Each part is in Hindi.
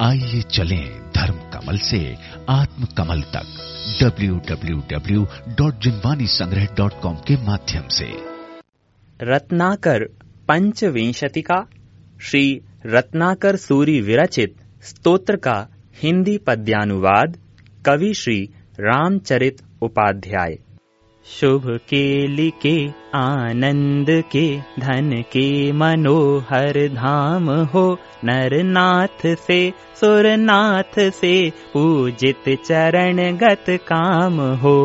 आइए चलें धर्म कमल से आत्म कमल तक www.jinwanisangrah.com के माध्यम से। रत्नाकर पंचविंशति का श्री रत्नाकर सूरी विरचित स्तोत्र का हिंदी पद्यानुवाद, कवि श्री रामचरित उपाध्याय। शुभ के लिके आनंद के धन के मनोहर धाम हो नरनाथ से सुरनाथ से पूजित चरण गत काम हो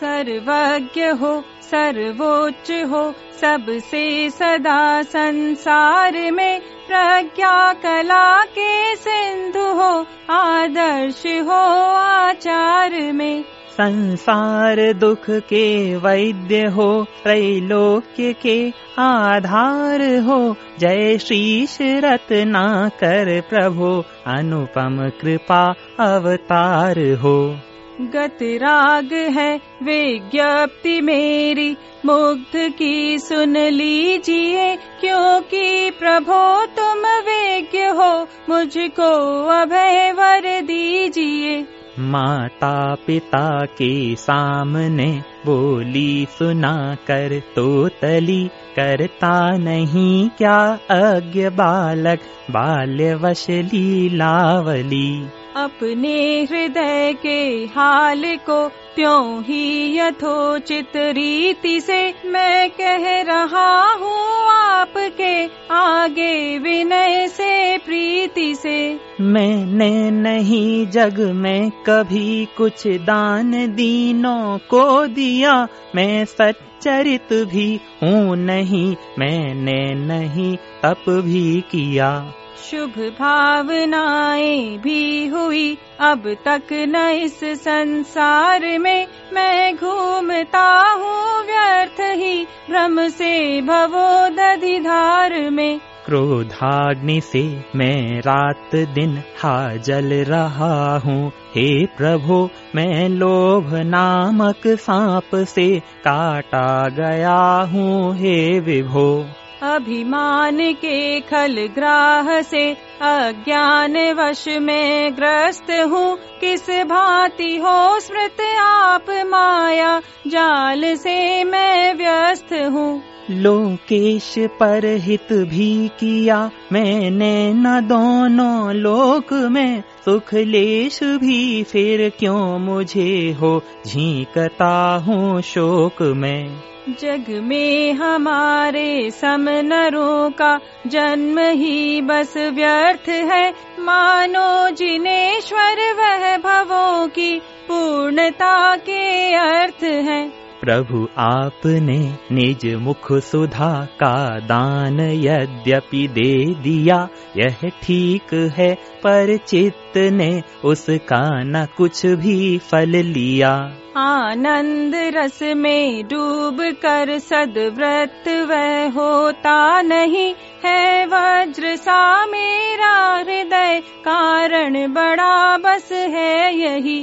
सर्वज्ञ हो सर्वोच्च हो सबसे सदा संसार में प्रज्ञा कला के सिंधु हो आदर्श हो आचार में संसार दुख के वैद्य हो, त्रैलोक्य के आधार हो। जय शीश रत्ना कर प्रभु, अनुपम कृपा अवतार हो। गत राग है विज्ञप्ति मेरी, मुग्ध की सुन लीजिए, क्योंकि प्रभो तुम विज्ञ हो, मुझको अभय वर दीजिए। माता पिता के सामने बोली, सुना कर तो तली, करता नहीं क्या अज्ञ बालक, बाल्यवश लीलावली? अपने हृदय के हाल को त्यों ही यथोचित रीति से मैं कह रहा हूँ आपके आगे विनय से, प्रीति से। मैंने नहीं जग में कभी कुछ दान दीनों को दिया। मैं सच्चरित भी हूँ नहीं, मैंने नहीं तप भी किया। शुभ भावनाएँ भी हुई। अब तक न इस संसार में मैं घूमता हूँ व्यर्थ ही। भ्रम से भवो दधि धार में। क्रोधाग्नि से मैं रात दिन हा जल रहा हूँ। हे प्रभु, मैं लोभ नामक सांप से काटा गया हूँ। हे विभो। अभिमान के खल ग्राह से अज्ञान वश में ग्रस्त हूँ। किस भांति हो स्मृत आप माया? जाल से मैं व्यस्त हूँ। लोकेश पर हित भी किया मैंने न दोनों लोक में। सुख लेश भी फिर क्यों मुझे हो झीकता हूँ शोक में? जग में हमारे समनरों का जन्म ही बस व्यर्थ है। मानो जिनेश्वर वह भवों की पूर्णता के अर्थ है। प्रभु आपने निज मुख सुधा का दान यद्यपि दे दिया यह ठीक है पर चित्त ने उसका न कुछ भी फल लिया। आनंद रस में डूब कर सदव्रत वह होता नहीं है वज्र सा मेरा हृदय कारण बड़ा बस है यही।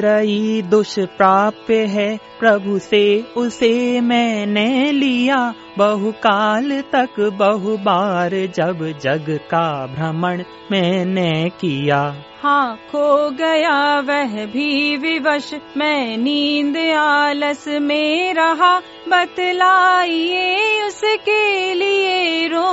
रत्नत्रयी दुष्प्राप्य है। प्रभु से, उसे मैंने लिया। बहुकाल तक बहु बार जब जग का भ्रमण मैंने किया। हाँ खो गया, वह भी विवश। मैं नींद आलस में रहा। बतलाइए उसके लिए रो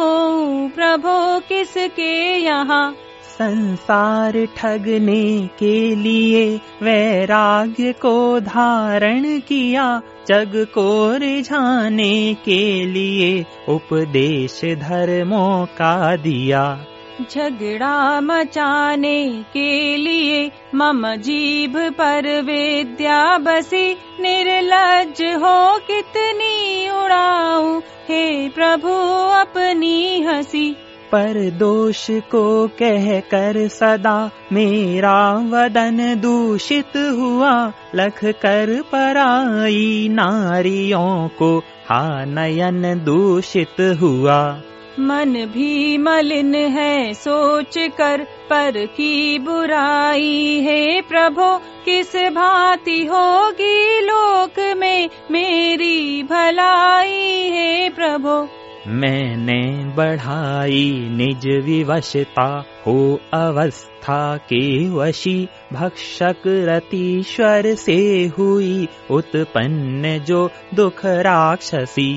प्रभु किसके यहाँ? संसार ठगने के लिए वैराग्य को धारण किया, जग को रिझाने के लिए उपदेश धर्मों का दिया। झगड़ा मचाने के लिए मम जीभ पर विद्या बसी, निर्लज हो कितनी उड़ाऊ, हे प्रभु अपनी हँसी। पर दोष को कह कर सदा मेरा वदन दूषित हुआ। लख कर पराई नारियों को हा नयन दूषित हुआ। मन भी मलिन है सोच कर पर की बुराई है प्रभु, किस भांति होगी लोक में मेरी भलाई है प्रभु। मैंने बढ़ाई निज विवशता हो अवस्था के वशी भक्षक रतीश्वर से हुई उत्पन्न जो दुख राक्षसी।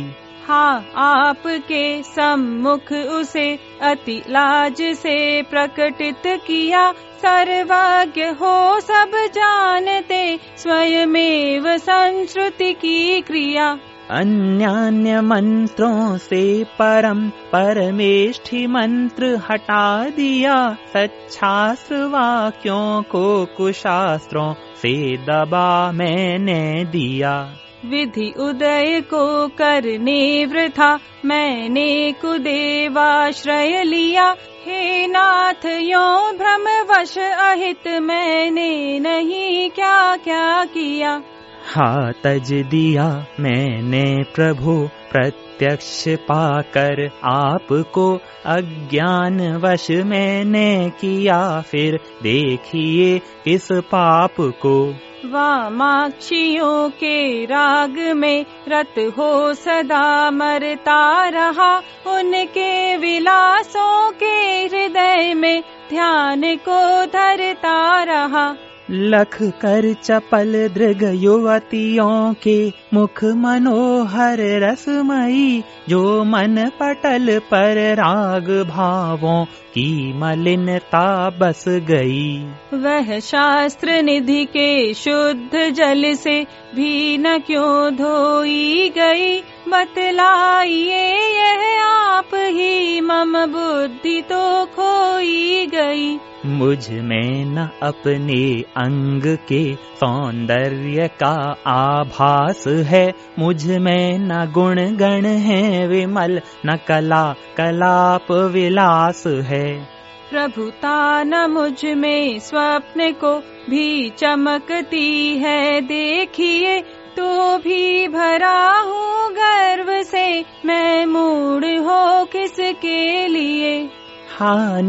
हाँ आपके सम्मुख उसे अति लाज से प्रकटित किया। सर्वज्ञ हो सब जानते स्वयमेव संस्कृति की क्रिया अन्यान्य मंत्रों से परम परमेष्ठि मंत्र हटा दिया सच्छास्त्र वाक्यों को कुशास्त्रों से दबा मैंने दिया। विधि उदय को करने वृथा, मैंने कुदेवाश्रय लिया। हे नाथ, यो भ्रम वश अहित, मैंने नहीं क्या क्या किया? हा तज दिया मैंने प्रभु प्रत्यक्ष पाकर आपको अज्ञान वश मैंने किया। फिर देखिए किस पाप को। वामाक्षियों के राग में रत हो सदा मरता रहा। उनके विलासों के हृदय में ध्यान को धरता रहा। लख कर चपल दृग युवतियों के मुख मनोहर रसमयी, जो मन पटल पर राग भावों की मलिनता बस गई। वह शास्त्र निधि के शुद्ध जल से भी न क्यों धोई गई? बतलाइए, यह आप ही मम बुद्धि तो खोई गई। मुझमें न अपने अंग के सौंदर्य का आभास है। मुझमें न गुण गण है विमल न कला कलाप विलास है। प्रभुता न मुझमें स्वप्न को भी चमकती है। देखिए तो भी भरा हूँ गर्व से। मैं मूड हो किसके लिए? हाँ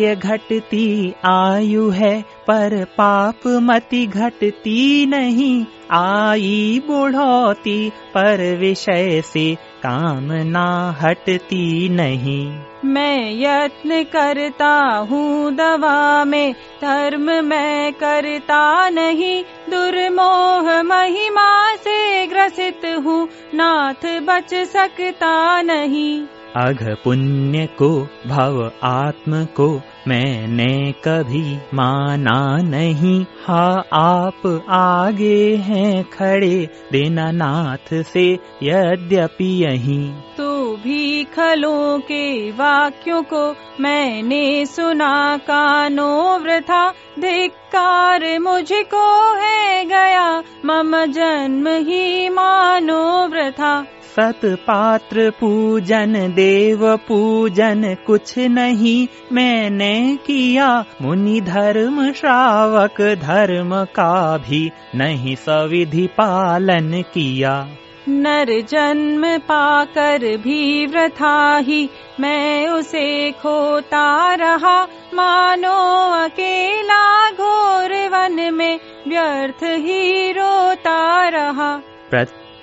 नित्य घटती आयु है, पर पाप मति घटती नहीं। आई बुढ़ोती, पर विषय से कामना हटती नहीं। मैं यत्न करता हूँ दवा में, धर्म मैं करता नहीं। दुर्मोह महिमा से ग्रसित हूँ, नाथ बच सकता नहीं। अघ पुण्य को, भव आत्म को मैंने कभी माना नहीं। हा, आप आगे हैं, खड़े दीनानाथ से यद्यपि यही। तो भी खलों के वाक्यों को मैंने सुना, कानो वृथा, धिक्कार मुझको है गया। मम जन्म ही मानो वृथा। सत पात्र पूजन देव पूजन कुछ नहीं मैंने किया। मुनि धर्म श्रावक धर्म का भी नहीं सविधि पालन किया। नर जन्म पाकर भी व्रथा ही मैं उसे खोता रहा। मानो अकेला घोर वन में व्यर्थ ही रोता रहा।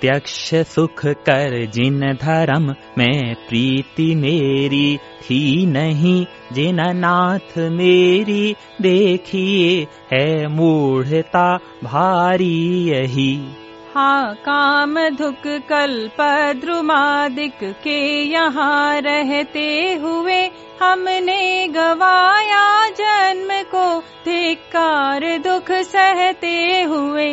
प्रत्यक्ष सुख कर जिन धर्म में प्रीति मेरी थी नहीं, जिन नाथ मेरी देखिए है मूढ़ता भारी यही। हाँ काम धुक कल्प द्रुमादिक के यहाँ रहते हुए हमने गवाया जन्म को धिकार दुख सहते हुए।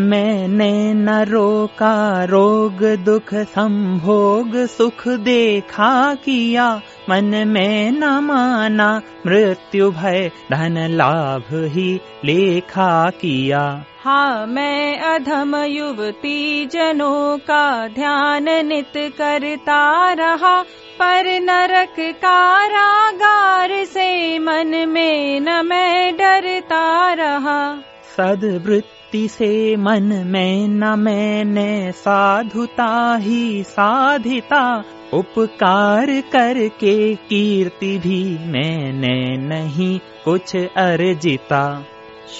मैंने न रोका रोग दुख संभोग सुख देखा किया मन में न माना मृत्यु भय धन लाभ ही लेखा किया। हाँ मैं अधम युवती जनों का ध्यान नित करता रहा पर नरक कारागार से मन में न मैं डरता रहा। सदवृत्ति से मन में न मैंने साधुता ही साधिता। उपकार करके कीर्ति भी मैंने नहीं कुछ अर्जिता।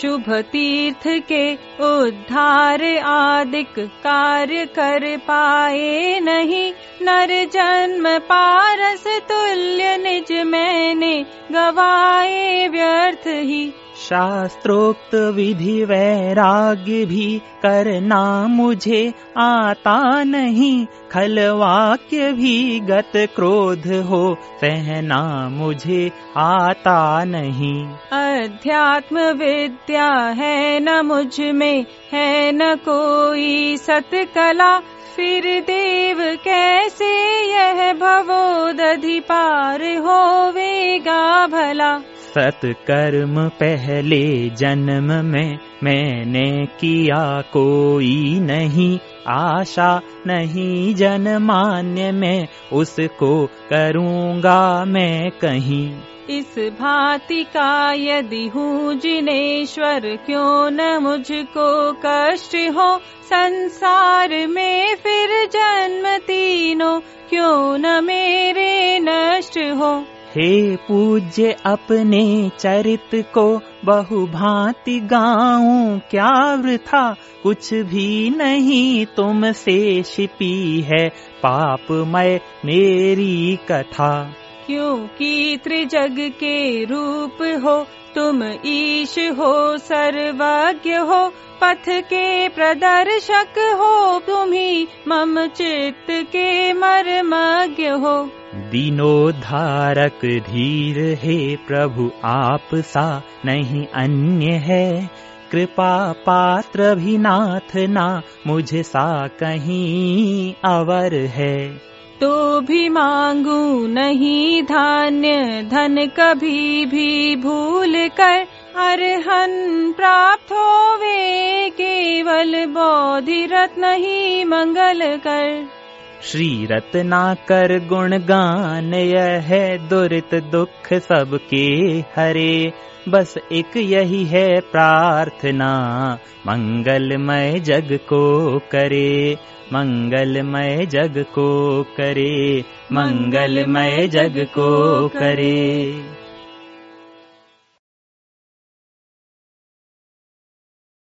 शुभ तीर्थ के उद्धार आदिक कार्य कर पाए नहीं। नर जन्म पारस तुल्य निज मैंने गवाए व्यर्थ ही शास्त्रोक्त विधि वैराग्य भी करना मुझे, आता नहीं खल वाक्य भी गत क्रोध हो, सहना मुझे, आता नहीं। अध्यात्म विद्या है न मुझमें, है न कोई सतकला। फिर देव कैसे यह भवोदधि पार होवेगा भला? सत्कर्म पहले जन्म में मैंने किया कोई नहीं, आशा नहीं जन मान्य में उसको करूँगा मैं कहीं। इस भांति का यदि हूँ जिनेश्वर, क्यों न मुझको कष्ट हो संसार में फिर जन्म तीनों, क्यों न मेरे नष्ट हो? हे पूज्य, अपने चरित को बहु भांति गाऊं। क्या वृथा? कुछ भी नहीं तुमसे छिपी है पाप पापमय मेरी कथा। क्योंकि त्रिजग के रूप हो, तुम ईश हो, सर्वज्ञ हो, पथ के प्रदर्शक हो तुम्ही मम चित्त के मर्मज्ञ हो। दीनोद्धारक धीर हे प्रभु आप सा नहीं अन्य है। कृपा पात्र भी नाथ ना मुझ सा कहीं अवर है। तो भी मांगू नहीं धान्य धन कभी भी भूल कर। अरहन प्राप्त होवे केवल बौद्धि रत्न ही मंगल कर श्री रत्ना कर गुण गान यह है दुरित दुख सबके हरे। बस एक यही है प्रार्थना मंगलमय जग को करे। मंगलमय जग को करे मंगलमय जग को करे